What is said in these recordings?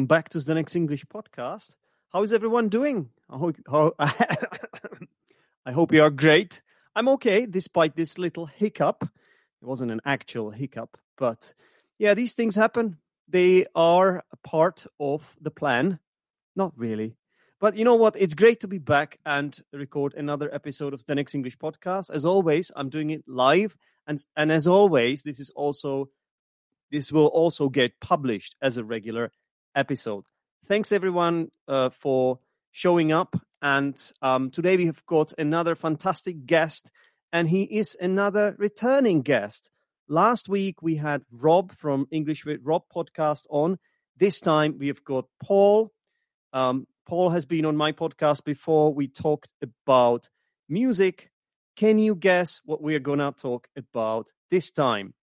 Welcome back to Zdenek's English podcast. How is everyone doing? I hope, how, I hope you are great. I'm okay, despite this little hiccup. It wasn't an actual hiccup, but yeah, these things happen. They are a part of the plan. Not really. But you know what? It's great to be back and record another episode of Zdenek's English podcast. As always, I'm doing it live. And, and as always, this is also this will also get published as a regular episode. Thanks everyone uh, for showing up. And um, today we have got another fantastic guest, and he is another returning guest. Last week we had Rob from English with Rob podcast on. This time we have got Paul. Um, Paul has been on my podcast before. We talked about music. Can you guess what we are going to talk about this time?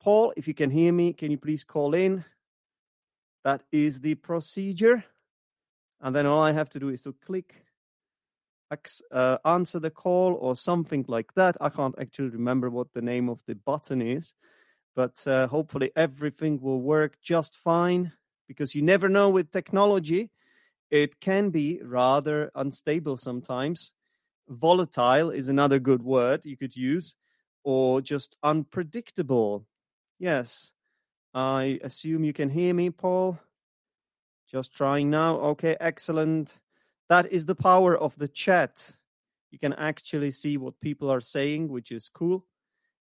Paul, if you can hear me, can you please call in? That is the procedure. And then all I have to do is to click uh, answer the call or something like that. I can't actually remember what the name of the button is, but uh, hopefully everything will work just fine because you never know with technology. It can be rather unstable sometimes. Volatile is another good word you could use, or just unpredictable. Yes. I assume you can hear me, Paul. Just trying now. Okay, excellent. That is the power of the chat. You can actually see what people are saying, which is cool.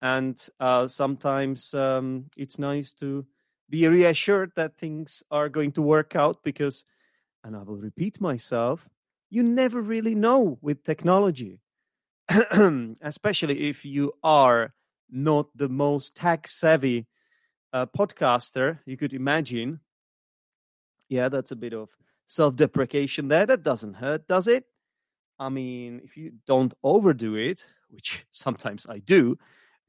And uh, sometimes um, it's nice to be reassured that things are going to work out because, and I will repeat myself, you never really know with technology, especially if you are not the most tech savvy uh, podcaster you could imagine. Yeah, that's a bit of self deprecation there. That doesn't hurt, does it? I mean, if you don't overdo it, which sometimes I do,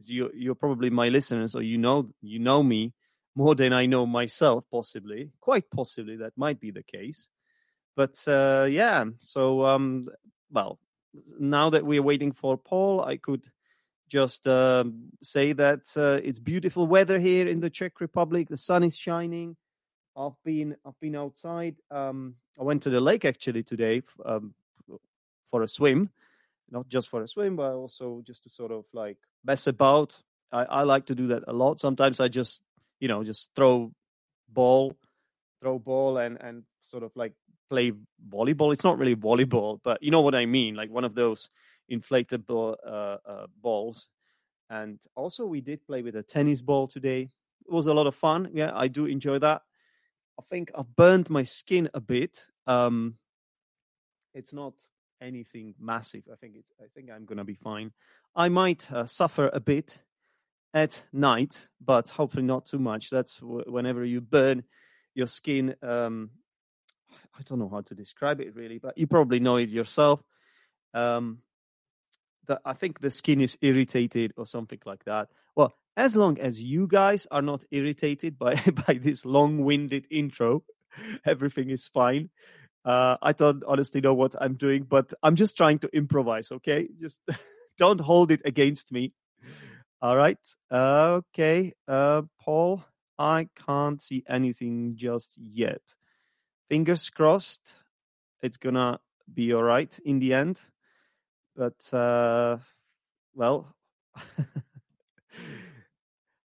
you, you're probably my listeners, or you know you know me more than I know myself, possibly, quite possibly that might be the case. But uh, yeah, so um, well, now that we're waiting for Paul, I could just um, say that uh, it's beautiful weather here in the Czech Republic. The sun is shining. I've been I've been outside. Um, I went to the lake actually today um, for a swim, not just for a swim, but also just to sort of like mess about. I, I like to do that a lot. Sometimes I just you know just throw ball, throw ball, and and sort of like play volleyball. It's not really volleyball, but you know what I mean, like one of those inflatable uh, uh, balls. And also, we did play with a tennis ball today. It was a lot of fun. Yeah, I do enjoy that. I think I've burned my skin a bit. Um, it's not anything massive. I think it's. I think I'm gonna be fine. I might uh, suffer a bit at night, but hopefully not too much. That's w- whenever you burn your skin. Um, I don't know how to describe it really, but you probably know it yourself. Um, the, I think the skin is irritated or something like that. Well, as long as you guys are not irritated by by this long-winded intro, everything is fine. Uh, I don't honestly know what I'm doing, but I'm just trying to improvise. Okay, just don't hold it against me. All right. Uh, okay. Uh, Paul, I can't see anything just yet. Fingers crossed. It's gonna be all right in the end. But uh, well,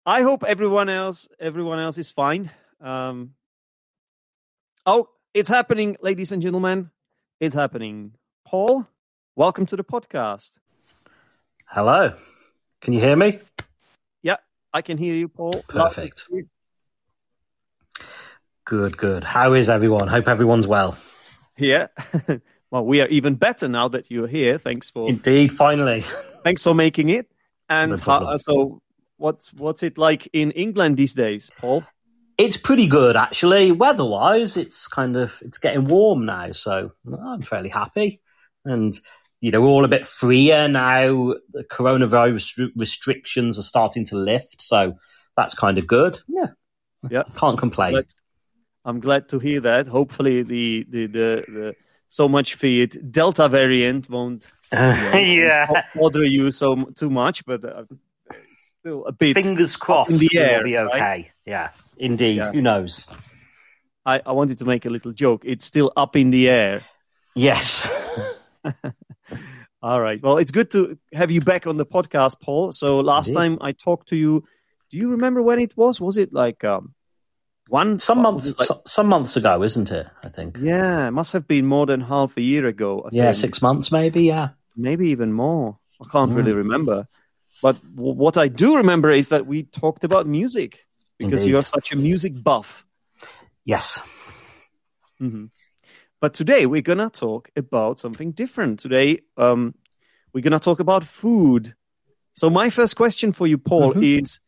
I hope everyone else everyone else is fine. Um, oh, it's happening, ladies and gentlemen. It's happening. Paul, welcome to the podcast. Hello. Can you hear me? Yeah, I can hear you, Paul. Perfect. Good, good. How is everyone? Hope everyone's well. Yeah. well, we are even better now that you're here. Thanks for Indeed, finally. thanks for making it. And No how, uh, so, what's what's it like in England these days, Paul? It's pretty good actually. Weather-wise, it's kind of it's getting warm now, so I'm fairly happy. And you know, we're all a bit freer now. The coronavirus restrictions are starting to lift, so that's kind of good. Yeah, Yeah. can't complain. But I'm glad to hear that. Hopefully, the the the, the so much feared Delta variant won't yeah. bother you so too much, but uh, still a bit. Fingers crossed, in the it'll air, be okay. right? Yeah, indeed. Yeah. Who knows? I, I wanted to make a little joke. It's still up in the air. Yes. All right. Well, it's good to have you back on the podcast, Paul. So last Indeed. time I talked to you, do you remember when it was? Was it like um, one some months, like- so- some months ago, isn't it? I think. yeah, it must have been more than half a year ago. I Yeah, think. six months maybe. Yeah. maybe even more. I can't Mm. really remember. But w- what I do remember is that we talked about music because Indeed. you're such a music buff. Yes. hmm But today we're gonna talk about something different. Today um, we're gonna talk about food. So my first question for you, Paul, Mhm. is: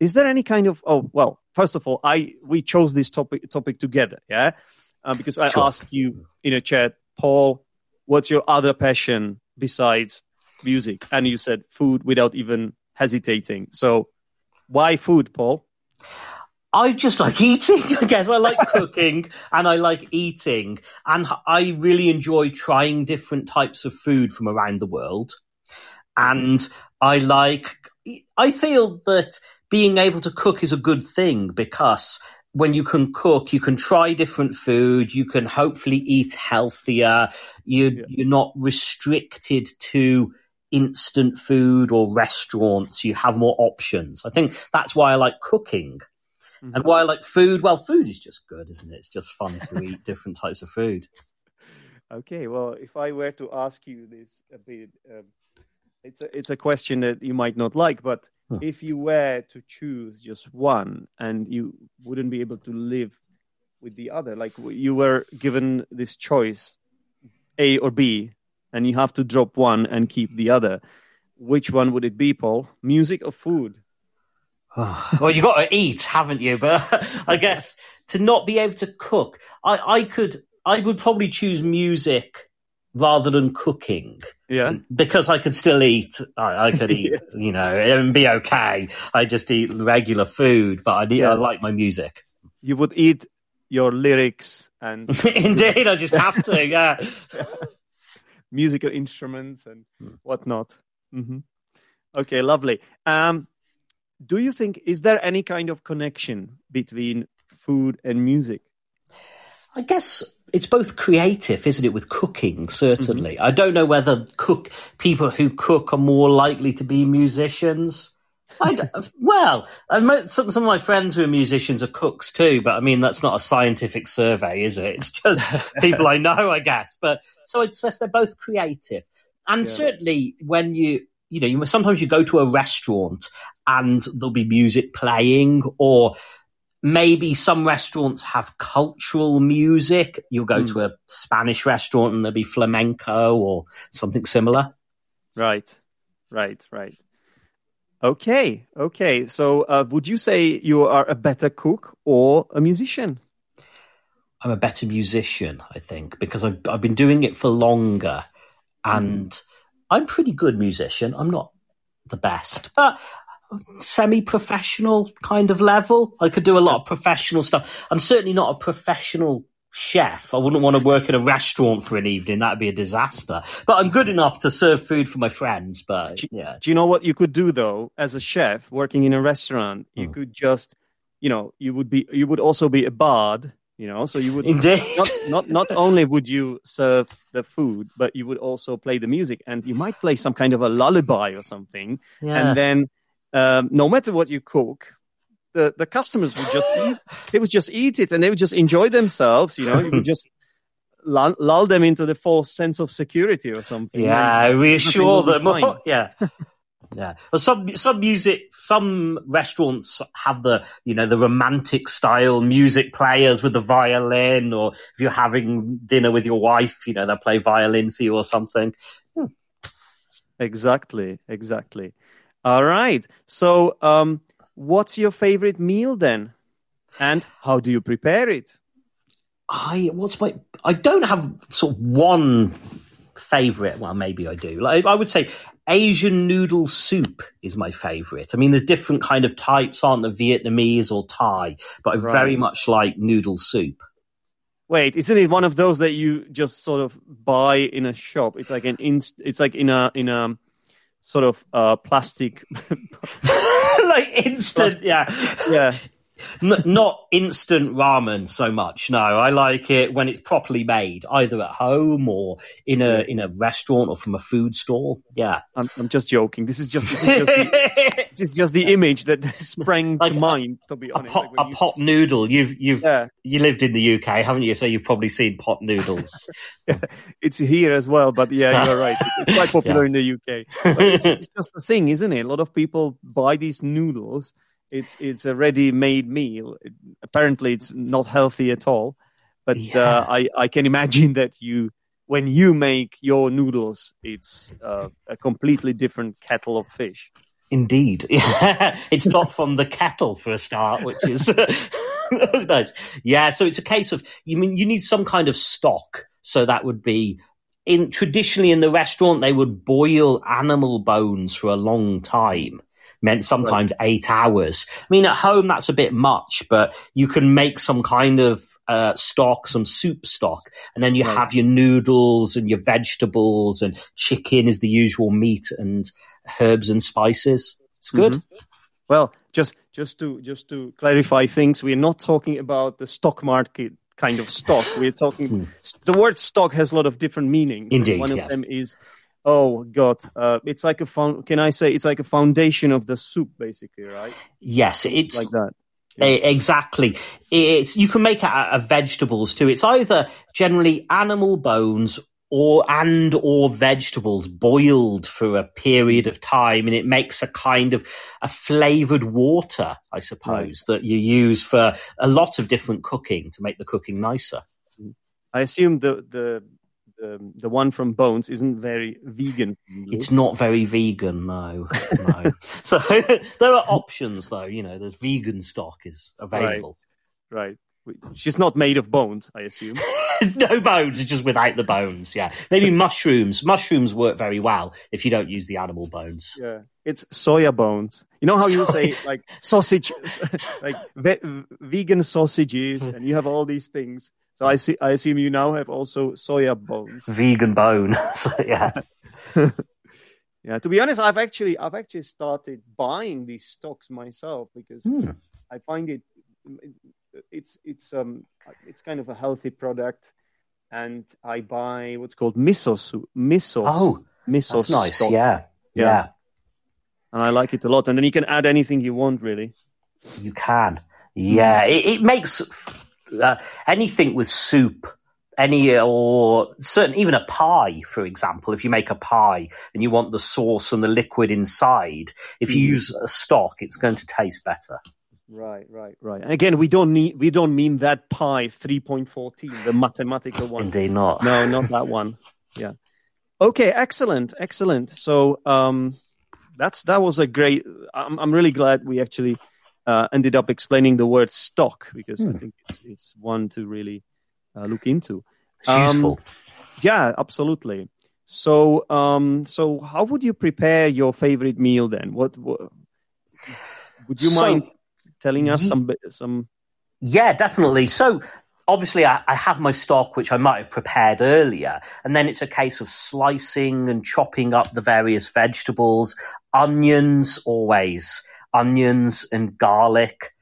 Is there any kind of? Oh, well, first of all, I we chose this topic topic together, yeah, uh, because I Sure. asked you in a chat, Paul, what's your other passion besides music? And you said food without even hesitating. So why food, Paul? I just like eating, I guess. I like cooking and I like eating. And I really enjoy trying different types of food from around the world. And I like, I feel that being able to cook is a good thing because when you can cook, you can try different food. You can hopefully eat healthier. You, Yeah. You're not restricted to instant food or restaurants. You have more options. I think that's why I like cooking. And why I like food? Well, food is just good, isn't it? It's just fun to eat different types of food. Okay, well, if I were to ask you this a bit, um, it's a it's a question that you might not like, but Hmm. if you were to choose just one and you wouldn't be able to live with the other, like you were given this choice, A or B, and you have to drop one and keep the other, which one would it be, Paul? Music or food? well, you got to eat, haven't you? But I guess to not be able to cook, I, I could, I would probably choose music rather than cooking Yeah, because I could still eat. I, I could eat, Yes. you know, and be okay. I just eat regular food, but I need, Yeah. I like my music. you would eat your lyrics and Indeed, I just have to. Yeah. musical instruments and Hmm. whatnot. hmm Okay, lovely. Um, do you think is there any kind of connection between food and music? I guess it's both creative, isn't it, with cooking, certainly. Mm-hmm. I don't know whether cook people who cook are more likely to be musicians. I well, I met some, some of my friends who are musicians are cooks too, but I mean, that's not a scientific survey, is it? It's just people I know, I guess. But so I'd stress they're both creative. And Yeah. certainly when you, you know, you, sometimes you go to a restaurant and there'll be music playing or maybe some restaurants have cultural music. You'll go Mm. to a Spanish restaurant and there'll be flamenco or something similar. Right, right, right. Okay, okay. So, uh, would you say you are a better cook or a musician? I'm a better musician, I think, because I've, I've been doing it for longer and I'm pretty good musician. I'm not the best, but semi-professional kind of level. I could do a lot of professional stuff. I'm certainly not a professional chef. I wouldn't want to work in a restaurant for an evening. That'd be a disaster. But I'm good enough to serve food for my friends. But yeah, Do you know what you could do though, as a chef working in a restaurant? You Hmm. could just, you know, you would be, you would also be a bard. You know, so you would indeed. not not not only would you serve the food, but you would also play the music, and you might play some kind of a lullaby or something. Yes. And then, um, no matter what you cook, the the customers would just eat. They would just eat it, and they would just enjoy themselves. You know, you would just lull, lull them into the false sense of security or something. Yeah, And reassure them. fine. yeah. Yeah. Well, some some music, some restaurants have the you know the romantic style music players with the violin, or if you're having dinner with your wife, you know they'll play violin for you or something. Hmm. Exactly, exactly. All right. So, um, what's your favorite meal then, and how do you prepare it? I what's my I don't have sort of one favorite. Well, maybe I do. Like I would say Asian noodle soup is my favorite. I mean, there's different kind of types, aren't there? Vietnamese or Thai, but I Right. very much like noodle soup. Wait, isn't it one of those that you just sort of buy in a shop? It's like an inst. It's like in a in a sort of uh plastic. like instant, yeah. yeah. N- not instant ramen so much. No, I like it when it's properly made, either at home or in a in a restaurant or from a food stall. Yeah. I'm, I'm just joking. This is just this is just the, is just the image that sprang Like to a- mind. To be a honest, pot, Like a you- pot noodle. You've you've yeah, you lived in the UK, haven't you? So you've probably seen pot noodles. it's here as well. But yeah, you're right. It's quite popular in the UK. But it's, it's just a thing, isn't it? A lot of people buy these noodles. It's it's a ready-made meal. It, apparently, it's not healthy at all. But Yeah. uh, I I can imagine that you when you make your noodles, it's uh, a completely different kettle of fish. Indeed, it's not from the kettle for a start, which is nice. Yeah, so it's a case of you mean you need some kind of stock. So that would be in traditionally in the restaurant they would boil animal bones for a long time. Meant sometimes eight hours. I mean, at home that's a bit much, but you can make some kind of uh, stock, some soup stock, and then you Right. have your noodles and your vegetables and chicken is the usual meat and herbs and spices. It's good. Mhm. Well, just just to just to clarify things, we're not talking about the stock market kind of stock. We're talking Hmm. the word stock has a lot of different meanings. Indeed, One of yes. them is oh god, uh, it's like a found, can I say it's like a foundation of the soup basically, right? Yes, it's Like that. E- Exactly. It's you can make it out of vegetables too. It's either generally animal bones or and or vegetables boiled for a period of time and it makes a kind of a flavored water, I suppose, that you use for a lot of different cooking to make the cooking nicer. I assume the the the, the one from Bones isn't very vegan. It's not very vegan, no. no. so there are options though, you know, there's vegan stock is available. right. She's not made of bones, I assume. no bones, it's just without the bones. Yeah, maybe mushrooms. Mushrooms work very well if you don't use the animal bones. Yeah, it's soya bones. You know how you say like sausage, like ve- vegan sausages, and you have all these things. So I see. I assume you now have also soya bones. Vegan bone. so, yeah. Yeah. To be honest, I've actually I've actually started buying these stocks myself because Hmm. I find it it's it's um it's kind of a healthy product, and I buy what's called miso soup, miso Oh, miso that's nice. stock, Yeah. Yeah. yeah. and I like it a lot. And then you can add anything you want, really. You can. Yeah, it, it makes uh, anything with soup, any or certain even a pie, for example. If you make a pie and you want the sauce and the liquid inside, if you Mhm. use a stock, it's going to taste better. Right, right, right. And again, we don't need we don't mean that pi three point fourteen, the mathematical one. Indeed, not. No, not that one. Yeah. Okay, excellent, excellent. So um, that's that was a great. I'm I'm really glad we actually uh, ended up explaining the word stock because I Hmm. think it's it's one to really uh, look into. Um, useful. Yeah, absolutely. So um, so how would you prepare your favorite meal then? What, what would you So- mind telling us Ye- some some? Yeah, definitely. So obviously I, I have my stock, which I might have prepared earlier, and then it's a case of slicing and chopping up the various vegetables, onions always, onions and garlic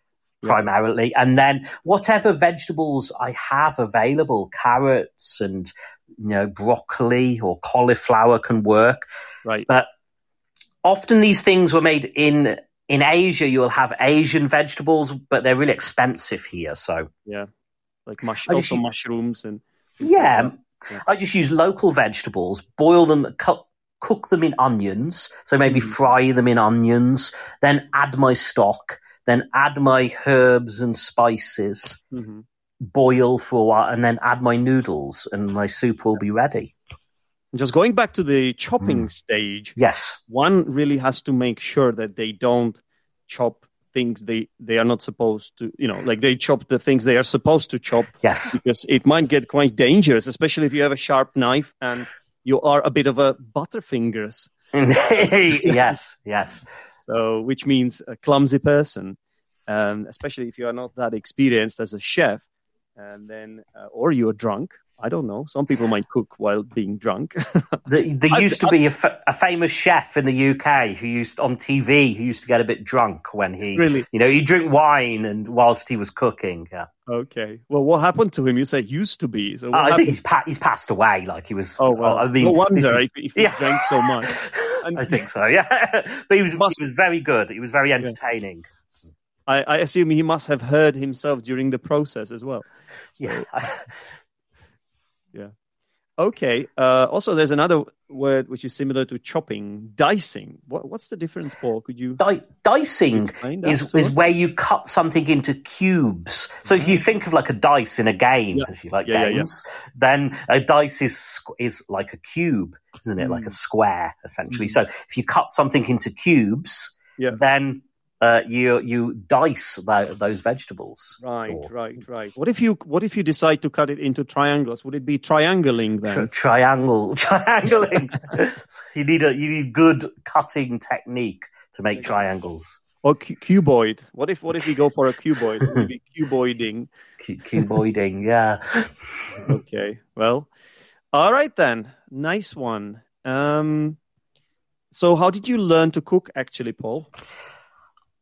Yeah. primarily, and then whatever vegetables I have available, carrots and you know broccoli or cauliflower can work. Right. But often these things were made in in Asia. You'll have Asian vegetables, but they're really expensive here. So Yeah, like mush, also u- mushrooms and yeah, Yeah. I just use local vegetables, boil them, cut, cook them in onions. So maybe fry them in onions, then add my stock, then add my herbs and spices, hmm boil for a while, and then add my noodles, and my soup will be ready. Just going back to the chopping stage, Yes. one really has to make sure that they don't chop things they they are not supposed to. You know, like they chop the things they are supposed to chop Yes. because it might get quite dangerous, especially if you have a sharp knife and you are a bit of a butterfingers. yes. Yes. so which means a clumsy person, um, especially if you are not that experienced as a chef, and then uh, or you're drunk. I don't know. Some people might cook while being drunk. The, there I- used to be a, fa- a famous chef in the UK who used on TV who used to get a bit drunk when he, really? you know, he'd drink wine and whilst he was cooking. Yeah. Okay. Well, what happened to him? You said used to be. So what uh, I think he's pa- he's passed away. Like he was. Oh well. I mean, no wonder is- if, if he Yeah. drank so much. And- I think so. Yeah, but he was Must- he was very good. He was very entertaining. I, I assume he must have heard himself during the process as well. So, Yeah. Okay. Uh, also, there's another word which is similar to chopping, dicing. What, what's the difference, Paul? Could you Di- dicing is is where you cut something into cubes. So if you think of like a dice in a game, Yeah. if you like Yeah, yeah, yeah. games, then a dice is is like a cube, isn't it? Like Mm. a square, essentially. Mm. So if you cut something into cubes, Yeah. then uh, you you dice tho- those vegetables. Right, Or right, right. What if you what if you decide to cut it into triangles? Would it be triangling tri- triangle, triangling. you need a you need good cutting technique to make triangles. Or cu- cuboid? What if what if we go for a cuboid? Would it be cuboiding? Cu- Cuboiding, yeah. Okay. Well, all right then. Nice one. Um, so how did you learn to cook actually, Paul?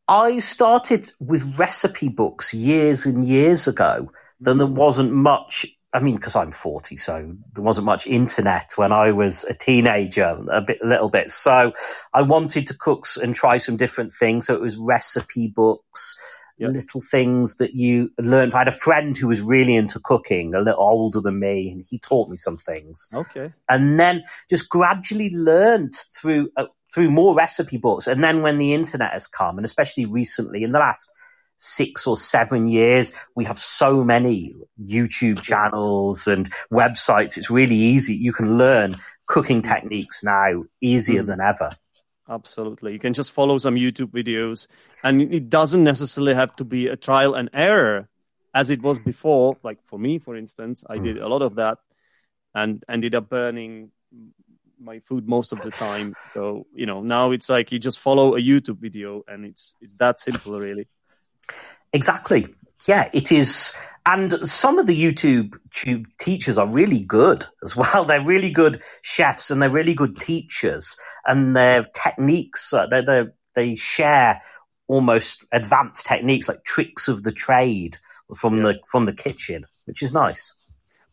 I started with recipe books years and years ago. Then there wasn't much. I mean, because I'm 40, so there wasn't much internet when I was a teenager, a bit, a little bit. So I wanted to cook and try some different things. So it was recipe books, Yep. little things that you learned. I had a friend who was really into cooking, a little older than me, and he taught me some things Okay. and then just gradually learned through uh, through more recipe books. And then when the internet has come, and especially recently in the last six or seven years, we have so many YouTube channels and websites. It's really easy. You can learn cooking techniques now easier Mm. than ever. Absolutely. You can just follow some YouTube videos, and it doesn't necessarily have to be a trial and error as it was before. Like for me, for instance, I Mm. did a lot of that and ended up burning my food most of the time. So, you know, now it's like you just follow a YouTube video and it's it's that simple really. Exactly. Yeah, it is. And some of the YouTube tube teachers are really good as well. They're really good chefs and they're really good teachers. And their techniques, uh, they share almost advanced techniques like tricks of the trade from Yeah. the from the kitchen, which is nice.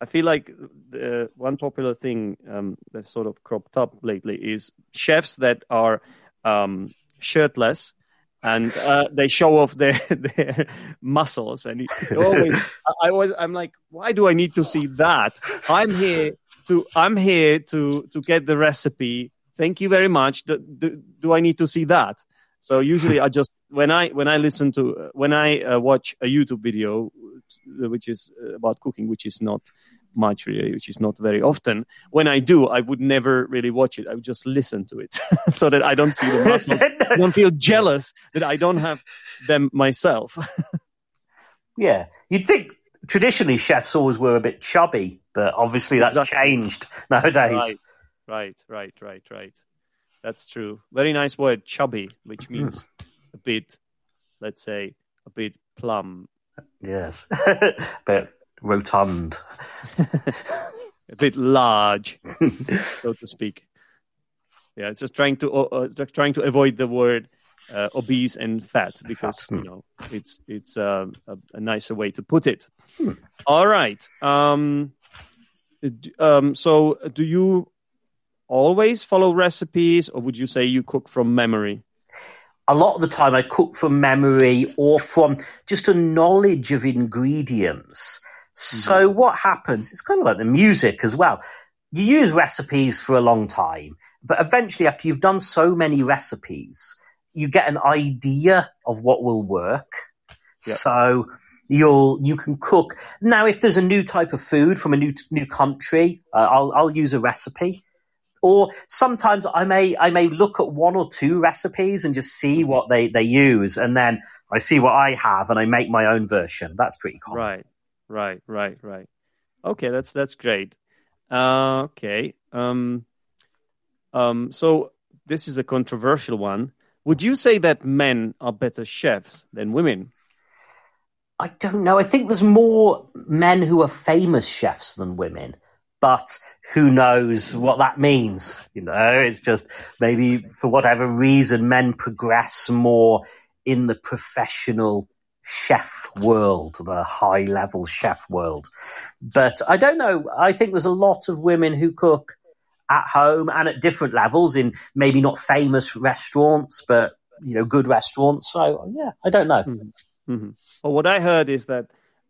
I feel like the one popular thing um, that's sort of cropped up lately is chefs that are um, shirtless and uh, they show off their their muscles, and always I, always I'm like, why do I need to see that? I'm here to I'm here to to get the recipe. Thank you very much. Do, do, do I need to see that? So usually I just when I when I listen to when I uh, watch a YouTube video which is about cooking, which is not much eh, really, which is not very often. When I do, I would never really watch it. I would just listen to it so that I don't see the muscles. I don't feel jealous that I don't have them myself. yeah, you'd think traditionally chefs always were a bit chubby, but obviously that's Exactly. changed nowadays. right, right, right, right, right. That's true. Very nice word, chubby, which hmm. means a bit, let's say, a bit plum, Yes, but rotund. a bit large, so to speak. Yeah, it's just trying to uh, uh, trying to avoid the word uh, obese and fat because you know it's it's um, a, a nicer way to put it. Hmm. All right. Um, um, so, do you always follow recipes, or would you say you cook from memory? a lot of the time I cook from memory or from just a knowledge of ingredients. So what happens? It's kind of like the music as well. You use recipes for a long time But eventually, after you've done so many recipes, you get an idea of what will work. Yep. So you'll you can cook now. If there's a new type of food from a new new country, uh, I'll I'll use a recipe. Or sometimes I may I may look at one or two recipes and just see what they, they use, and then I see what I have and I make my own version. That's pretty cool. Right, right, right, right. Okay, that's that's great. Uh, okay. Um, um, so this is a controversial one. Would you say that men are better chefs than women? I don't know. I think there's more men who are famous chefs than women, but who knows what that means? You know, it's just maybe for whatever reason, men progress more in the professional chef world, the high level chef world. But I don't know. I think there's a lot of women who cook at home and at different levels in maybe not famous restaurants, but you know, good restaurants. So yeah, I don't know. Mm-hmm. Mm-hmm. Well, what I heard is that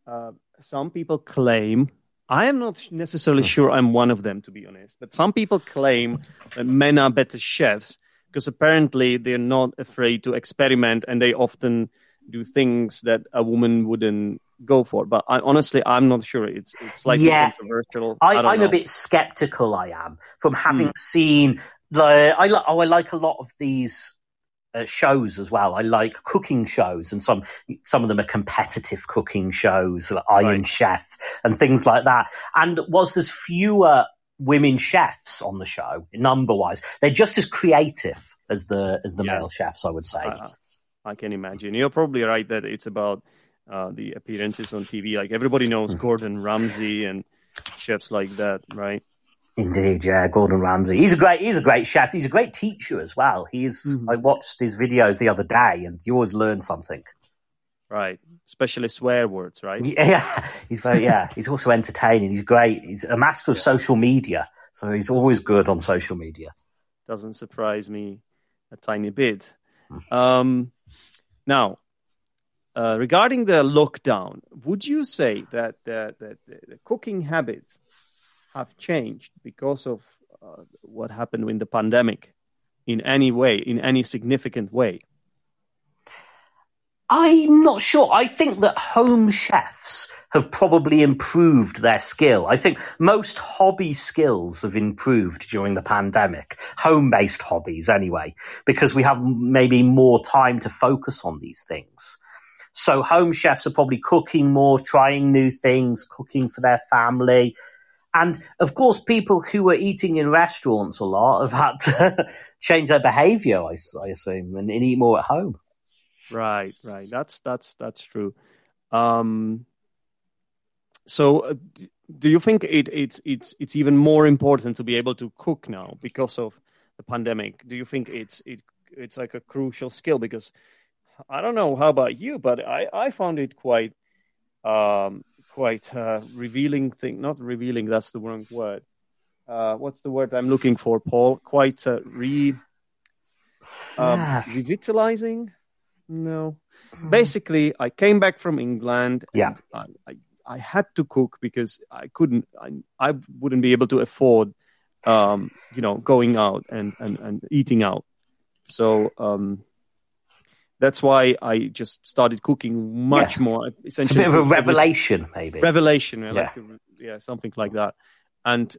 uh, some people claim. I am not necessarily sure I'm one of them, to be honest. But some people claim that men are better chefs because apparently they're not afraid to experiment and they often do things that a woman wouldn't go for. But I, honestly, I'm not sure. It's it's slightly Yeah. controversial. I, I'm a bit skeptical. I am from having seen the. I li- oh, I like a lot of these uh, shows as well. I like cooking shows, and some some of them are competitive cooking shows, like Iron Right. Chef and things like that. And was there's fewer women chefs on the show, number wise, they're just as creative as the as the Yeah. male chefs. I would say. I, I can imagine. You're probably right that it's about uh, the appearances on TV. Like everybody knows Gordon Ramsay and chefs like that, right? Indeed, yeah, Gordon Ramsay. He's a great he's a great chef. He's a great teacher as well. He's Mhm. I watched his videos the other day and you always learn something. Right. Especially swear words, right? Yeah, he's very yeah, he's also entertaining. He's great. He's a master of social media. So he's always good on social media. Doesn't surprise me a tiny bit. Um, now, uh, regarding the lockdown, would you say that the, that the, the cooking habits have changed because of uh, what happened in the pandemic in any way, in any significant way? I'm not sure. I think that home chefs have probably improved their skill. I think most hobby skills have improved during the pandemic, home based hobbies anyway, because we have maybe more time to focus on these things. So home chefs are probably cooking more, trying new things, cooking for their family. And of course, people who were eating in restaurants a lot have had to change their behavior, I, I assume, and, and eat more at home. Right, right. That's that's that's true. Um, so, uh, do you think it, it's it's it's even more important to be able to cook now because of the pandemic? Do you think it's it it's like a crucial skill? Because I don't know how about you, but I I found it quite um quite uh, revealing thing. Not revealing. That's the wrong word. Uh, what's the word I'm looking for, Paul? Quite uh, re um, revitalizing. No, basically, I came back from England. Yeah. I, I, I had to cook because I couldn't. I, I wouldn't be able to afford, um, you know, going out and and, and eating out. So um, that's why I just started cooking much Yeah. more. It's a bit of a revelation, maybe. revelation yeah. Like yeah something like that and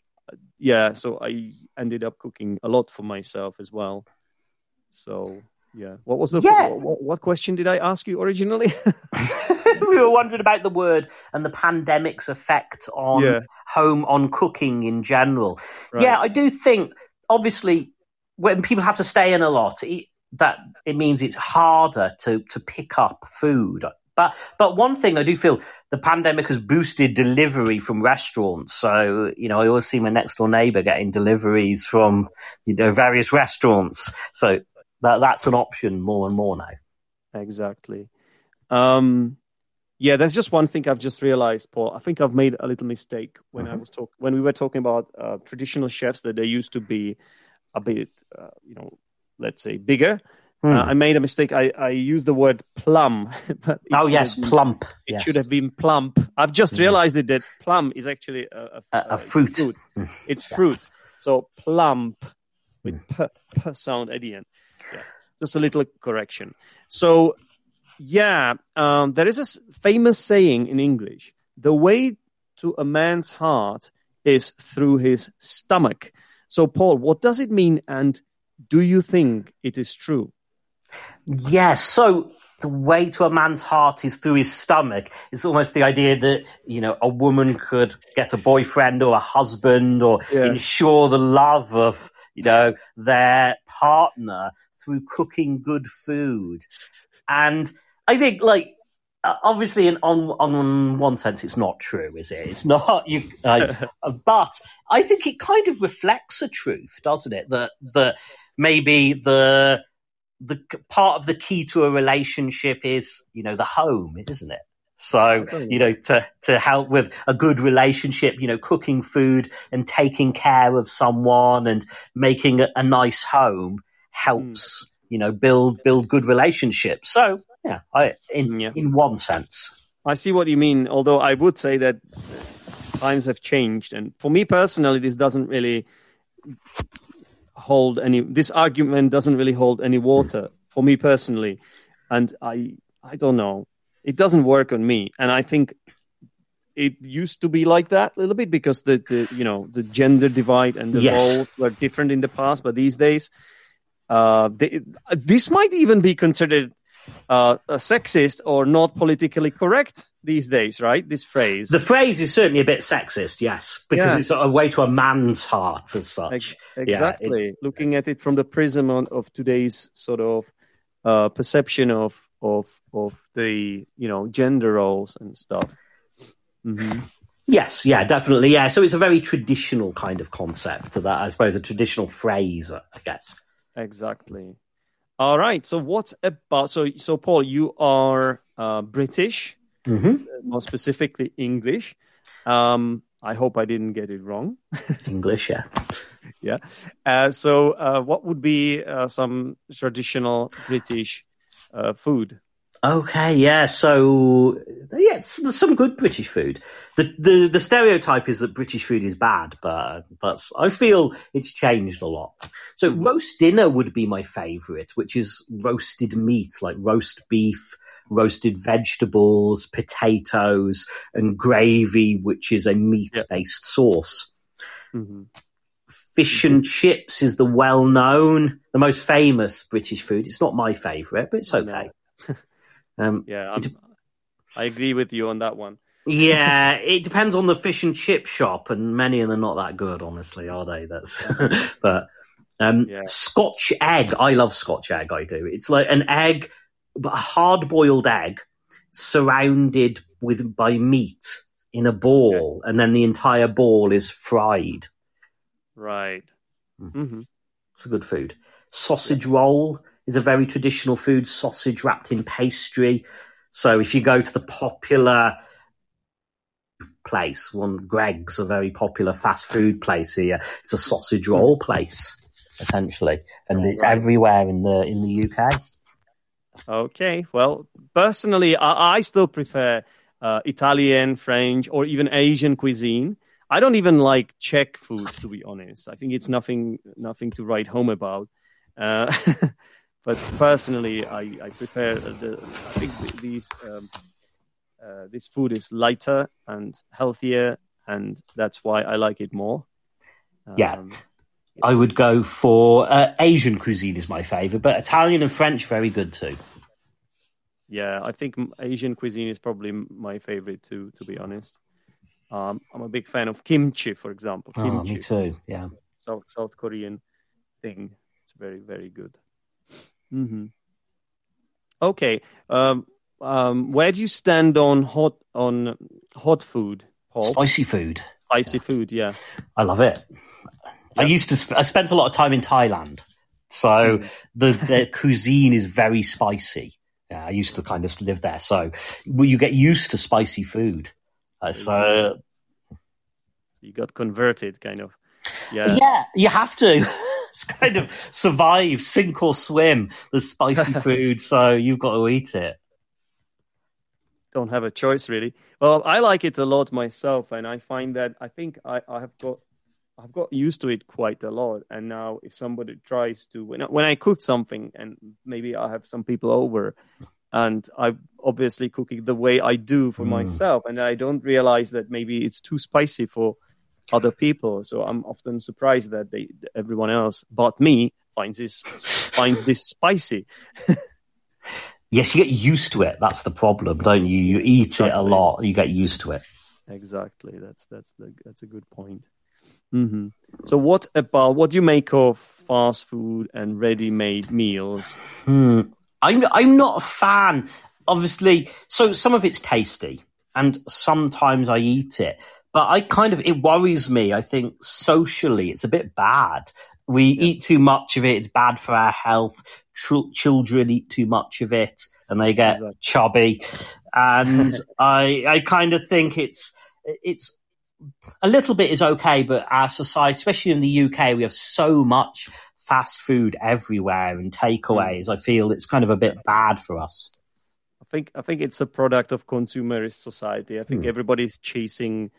yeah so i ended up cooking a lot for myself as well so yeah what was the Yeah. what, what question did i ask you originally we were wondering about the word and the pandemic's effect on Yeah. home on cooking in general. Right. Yeah, I do think obviously when people have to stay in a lot, it, that it means it's harder to to pick up food. But but one thing I do feel the pandemic has boosted delivery from restaurants. So you know I always see my next door neighbour getting deliveries from you know various restaurants. So that that's an option more and more now. exactly um yeah there's just one thing i've just realized paul i think i've made a little mistake when i Mhm. was talk when we were talking about uh, traditional chefs that they used to be a bit uh, you know let's say bigger Hmm. uh, i made a mistake i i used the word plum but oh yes, been- plump. It yes. should have been plump. I've just Mhm. realized it that plum is actually a, A- a fruit. Mm, It's Yes. fruit. So plump. with p, p sound at the end. Yeah, just a little correction. So, yeah, um, there is a famous saying in English: "The way to a man's heart is through his stomach." So, Paul, what does it mean, and do you think it is true? Yes. So the way to a man's heart is through his stomach. It's almost the idea that, you know, a woman could get a boyfriend or a husband or yeah. ensure the love of, you know, their partner through cooking good food. And I think like, obviously in, on, on one sense it's not true, is it? It's not you, uh, but I think it kind of reflects a truth, doesn't it? That, that maybe the, the part of the key to a relationship is, you know, the home, isn't it? So, you know, to, to help with a good relationship, you know, cooking food and taking care of someone and making a, a nice home helps, mm. you know, build, build good relationships. So, yeah, I, in, yeah. in one sense. I see what you mean. Although I would say that times have changed. And for me personally, this doesn't really hold any. This argument doesn't really hold any water for me personally, and I I don't know. It doesn't work on me, and I think it used to be like that a little bit because the, the you know the gender divide and the yes. roles were different in the past, but these days, uh, they, this might even be considered uh, sexist or not politically correct these days, right? This phrase. The phrase is certainly a bit sexist, yes, because yeah. it's a way to a man's heart as such. Exactly. Yeah, it, Looking at it from the prism on, of today's sort of uh, perception of of of the you know gender roles and stuff. Mm-hmm. Yes, yeah, definitely, yeah. So it's a very traditional kind of concept to that, I suppose, a traditional phrase, I guess. Exactly. All right. So what about so so Paul? You are uh, British, mm-hmm. more specifically English. Um, I hope I didn't get it wrong. English, yeah, yeah. Uh, so, uh, what would be uh, some traditional British uh, food? Okay, yeah. So, yes, there's some good British food. The, the the stereotype is that British food is bad, but but I feel it's changed a lot. So, roast dinner would be my favourite, which is roasted meat, like roast beef, roasted vegetables, potatoes, and gravy, which is a meat based sauce. Mm-hmm. Fish and chips is the well known, the most famous British food. It's not my favourite, but it's okay. Um, yeah, i agree with you on that one. yeah, it depends on the fish and chip shop, and many of them are not that good, honestly, are they? That's but um, yeah. Scotch egg. I love Scotch egg. I do. It's like an egg, but a hard boiled egg surrounded with by meat in a ball, and then the entire ball is fried. Right. Mm. Mm-hmm. It's a good food. Sausage roll is a very traditional food, sausage wrapped in pastry. So if you go to the popular place, one Greggs, a very popular fast food place here, it's a sausage roll place essentially, and it's everywhere in the in the UK. Okay, well, personally, I, I still prefer uh, Italian, French, or even Asian cuisine. I don't even like Czech food, to be honest. I think it's nothing nothing to write home about. Uh, but personally, I, I prefer the. I think these um, uh, this food is lighter and healthier, and that's why I like it more. Um, yeah. I would go for uh, Asian cuisine is my favorite, but Italian and French very good too. Yeah, I think Asian cuisine is probably my favorite too. To be honest, um, I'm a big fan of kimchi, for example. Kimchi, oh, me too. Yeah, South South Korean thing. It's very very good. Mm-hmm. Okay. Um, um, where do you stand on hot on hot food, Paul? Spicy food. Spicy yeah. food. Yeah, I love it. I used to. Sp- I spent a lot of time in Thailand, so mm. the the cuisine is very spicy. Yeah, I used to kind of live there, so well, you get used to spicy food. Uh, so you got converted, kind of. Yeah, yeah, you have to. it's kind of survive, sink or swim. The spicy food, so you've got to eat it. Don't have a choice, really. Well, I like it a lot myself, and I find that I think I, I have got I've got used to it quite a lot. And now, if somebody tries to, when I, when I cook something, and maybe I have some people over, and I'm obviously cooking the way I do for mm. myself, and I don't realize that maybe it's too spicy for other people. So I'm often surprised that they, everyone else, but me, finds this finds this spicy. yes, you get used to it. That's the problem, don't you? You eat exactly. it a lot, you get used to it. Exactly. That's that's the that's a good point. Mm-hmm. So, what about what do you make of fast food and ready-made meals? Hmm. I'm I'm not a fan. Obviously, so some of it's tasty, and sometimes I eat it. But I kind of it worries me. I think socially, it's a bit bad. We yeah. eat too much of it; it's bad for our health. Ch- children eat too much of it, and they get exactly. chubby. And I I kind of think it's it's a little bit is okay, but our society, especially in the UK, we have so much fast food everywhere and takeaways. I feel it's kind of a bit bad for us. I think I think it's a product of consumerist society. I think mm. everybody's chasing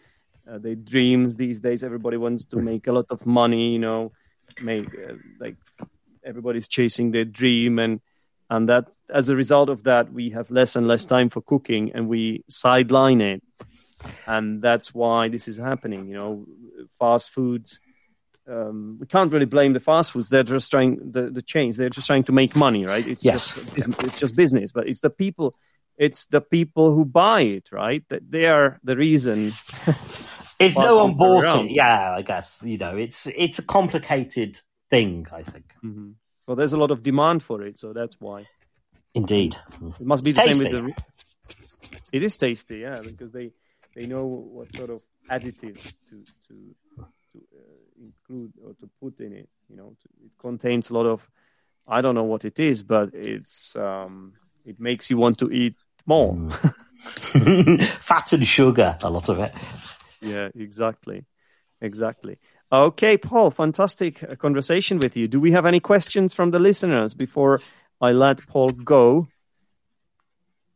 uh, their dreams these days. Everybody wants to make a lot of money. You know, make uh, like everybody's chasing their dream and and that as a result of that we have less and less time for cooking and we sideline it and that's why this is happening. You know, fast foods. Um, we can't really blame the fast foods. They're just trying the, the chains. They're just trying to make money, right? It's yes. just business, it's just business. But it's the people. It's the people who buy it, right? That they are the reason. if no one bought it, yeah, I guess you know it's it's a complicated thing. I think. Mm-hmm. Well, there's a lot of demand for it, so that's why. Indeed, it must be it's the tasty. same with the. It is tasty, yeah, because they they know what sort of additives to to to uh, include or to put in it. You know, to, it contains a lot of I don't know what it is, but it's um, it makes you want to eat more. Mm. Fat and sugar, a lot of it. Yeah, exactly, exactly. Okay, Paul, fantastic uh, conversation with you. Do we have any questions from the listeners before I let Paul go?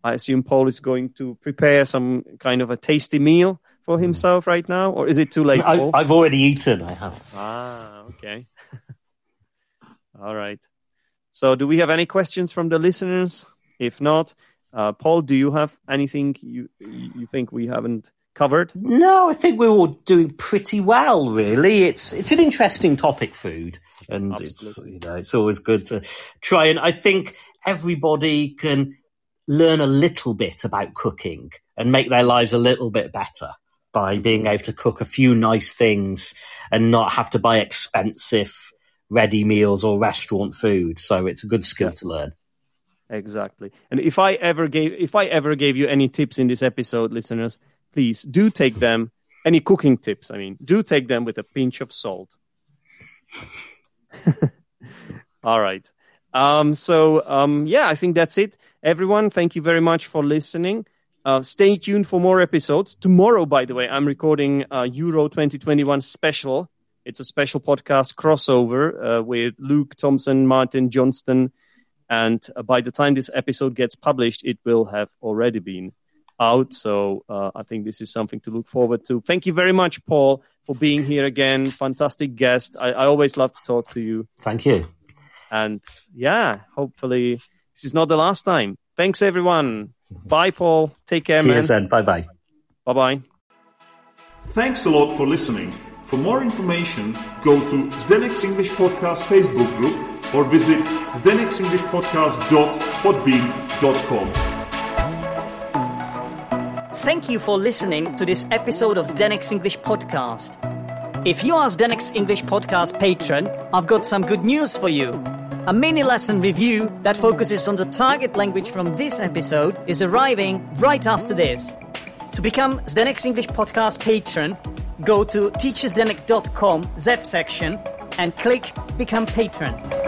I assume Paul is going to prepare some kind of a tasty meal for himself right now, or is it too late? I, have already eaten. I have. Ah, okay. All right. So, do we have any questions from the listeners? If not, uh, Paul, do you have anything you you think we haven't covered? No, I think we're all doing pretty well. Really, it's it's an interesting topic, food, and Absolutely. it's you know it's always good to try. And I think everybody can learn a little bit about cooking and make their lives a little bit better by being able to cook a few nice things and not have to buy expensive ready meals or restaurant food. So it's a good skill to learn. Exactly. And if I ever gave if I ever gave you any tips in this episode, listeners, please do take them any cooking tips, I mean, do take them with a pinch of salt. All right. Um, so um, yeah, I think that's it. Everyone, thank you very much for listening. Uh, stay tuned for more episodes. Tomorrow, by the way, I'm recording a Euro 2021 special. It's a special podcast crossover uh, with Luke Thompson, Martin Johnston, and uh, by the time this episode gets published, it will have already been out. So uh, I think this is something to look forward to. Thank you very much, Paul, for being here again. Fantastic guest. I, I always love to talk to you. Thank you. And yeah, hopefully this is not the last time. Thanks, everyone. Bye, Paul. Take care, Cheers, man. and bye bye. Bye bye. Thanks a lot for listening. For more information, go to Zdenek's English Podcast Facebook group or visit zdenek'senglishpodcast.podbean.com. Thank you for listening to this episode of Zdenek's English Podcast. If you are Zdenek's English Podcast patron, I've got some good news for you. A mini lesson review that focuses on the target language from this episode is arriving right after this. To become Zdenek's English Podcast patron, go to teacherzdenek.com ZEP section and click Become Patron.